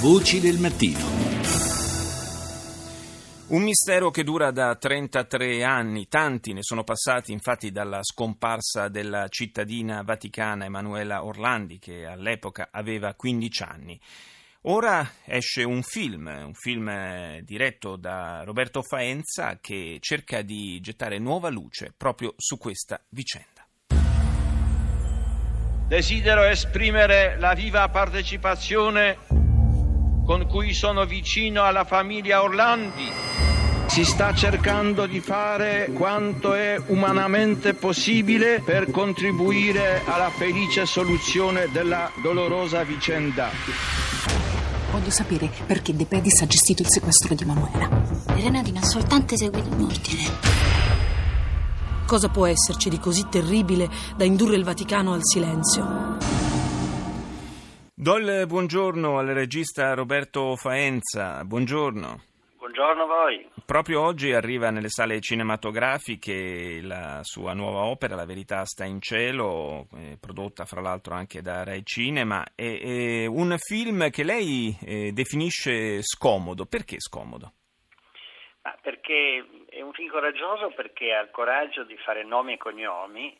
Voci del mattino. Un mistero che dura da 33 anni, tanti ne sono passati infatti dalla scomparsa della cittadina vaticana Emanuela Orlandi che all'epoca aveva 15 anni. Ora esce un film, un film diretto da Roberto Faenza che cerca di gettare nuova luce proprio su questa vicenda. Desidero esprimere la viva partecipazione con cui sono vicino alla famiglia Orlandi. Si sta cercando di fare quanto è umanamente possibile per contribuire alla felice soluzione della dolorosa vicenda. Voglio sapere perché De Pedis ha gestito il sequestro di Manuela. Renati non ha soltanto eseguito un ordine. Cosa può esserci di così terribile da indurre il Vaticano al silenzio? Do il buongiorno al regista Roberto Faenza. Buongiorno. Buongiorno a voi. Proprio oggi arriva nelle sale cinematografiche la sua nuova opera, La verità sta in cielo, eh, prodotta fra l'altro anche da Rai Cinema. È, un film che lei eh, definisce scomodo. Perché scomodo? Ma perché è un film coraggioso perché ha il coraggio di fare nomi e cognomi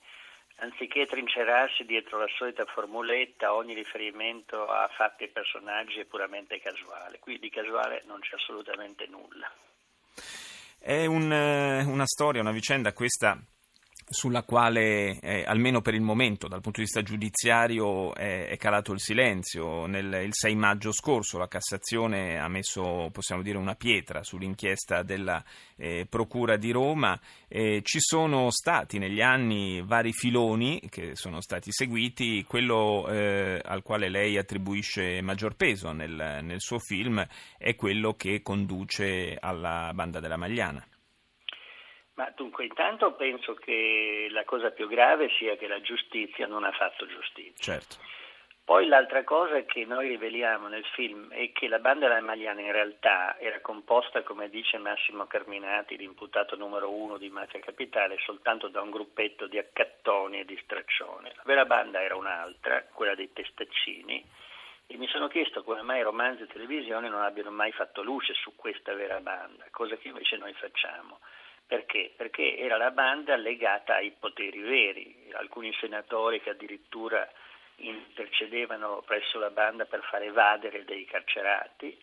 anziché trincerarsi dietro la solita formuletta, ogni riferimento a fatti e personaggi è puramente casuale. Qui di casuale non c'è assolutamente nulla. È un, eh, una storia, una vicenda questa sulla quale, eh, almeno per il momento, dal punto di vista giudiziario, è, è calato il silenzio. Nel, il 6 maggio scorso la Cassazione ha messo, possiamo dire, una pietra sull'inchiesta della eh, Procura di Roma. Eh, ci sono stati negli anni vari filoni che sono stati seguiti. Quello eh, al quale lei attribuisce maggior peso nel, nel suo film è quello che conduce alla banda della Magliana. Ma dunque, intanto penso che la cosa più grave sia che la giustizia non ha fatto giustizia. Certo. Poi l'altra cosa che noi riveliamo nel film è che la banda della Magliana in realtà era composta, come dice Massimo Carminati, l'imputato numero uno di Mafia Capitale, soltanto da un gruppetto di accattoni e di straccione. La vera banda era un'altra, quella dei testaccini, e mi sono chiesto come mai romanzi e televisione non abbiano mai fatto luce su questa vera banda, cosa che invece noi facciamo. Perché? Perché era la banda legata ai poteri veri, alcuni senatori che addirittura intercedevano presso la banda per far evadere dei carcerati,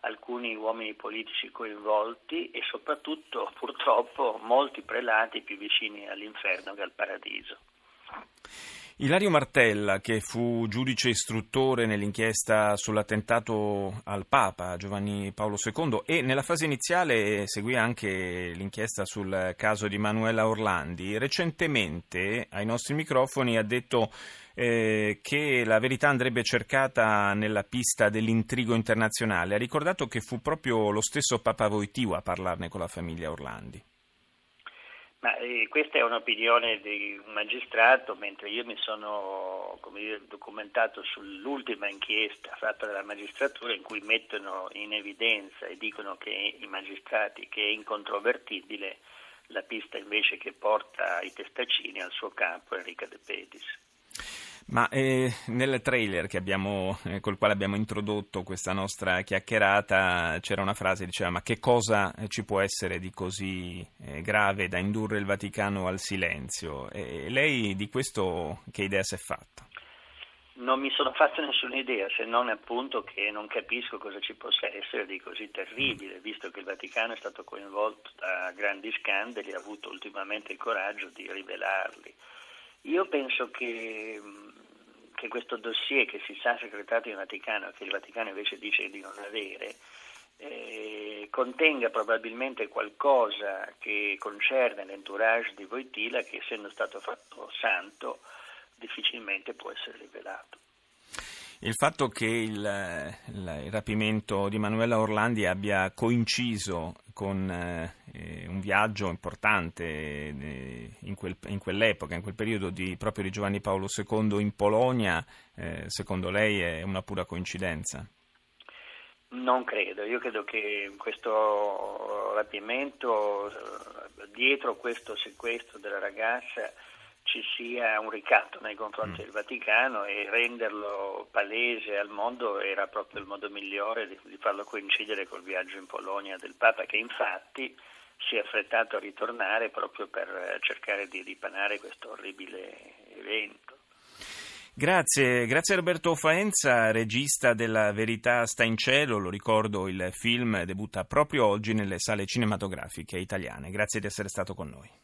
alcuni uomini politici coinvolti e soprattutto purtroppo molti prelati più vicini all'inferno che al paradiso. Ilario Martella, che fu giudice istruttore nell'inchiesta sull'attentato al Papa Giovanni Paolo II e nella fase iniziale seguì anche l'inchiesta sul caso di Manuela Orlandi, recentemente ai nostri microfoni ha detto eh, che la verità andrebbe cercata nella pista dell'intrigo internazionale. Ha ricordato che fu proprio lo stesso Papa Voitiu a parlarne con la famiglia Orlandi. Ma eh, questa è un'opinione di un magistrato, mentre io mi sono dire, documentato sull'ultima inchiesta fatta dalla magistratura in cui mettono in evidenza e dicono che i magistrati che è incontrovertibile la pista invece che porta i testaccini al suo capo Enrica De Pedis. Ma eh, nel trailer abbiamo, eh, col quale abbiamo introdotto questa nostra chiacchierata c'era una frase che diceva ma che cosa eh, ci può essere di così eh, grave da indurre il Vaticano al silenzio? E lei di questo che idea si è fatta? Non mi sono fatto nessuna idea, se non appunto che non capisco cosa ci possa essere di così terribile, visto che il Vaticano è stato coinvolto da grandi scandali e ha avuto ultimamente il coraggio di rivelarli. Io penso che, che, questo dossier che si sa segretato in Vaticano, che il Vaticano invece dice di non avere, eh, contenga probabilmente qualcosa che concerne l'entourage di Voitila che essendo stato fatto santo difficilmente può essere rivelato. Il fatto che il, il, rapimento di Manuela Orlandi abbia coinciso con eh, un viaggio importante eh, in, quel, in, quell'epoca, in quel periodo di, proprio di Giovanni Paolo II in Polonia, eh, secondo lei è una pura coincidenza? Non credo, io credo che questo rapimento, dietro questo sequestro della ragazza, ci sia un ricatto nei confronti mm. del Vaticano e renderlo palese al mondo era proprio il modo migliore di, di farlo coincidere col viaggio in Polonia del Papa che infatti si è affrettato a ritornare proprio per cercare di ripanare questo orribile evento. Grazie, grazie a Roberto Faenza, regista della Verità sta in cielo, lo ricordo il film debutta proprio oggi nelle sale cinematografiche italiane. Grazie di essere stato con noi.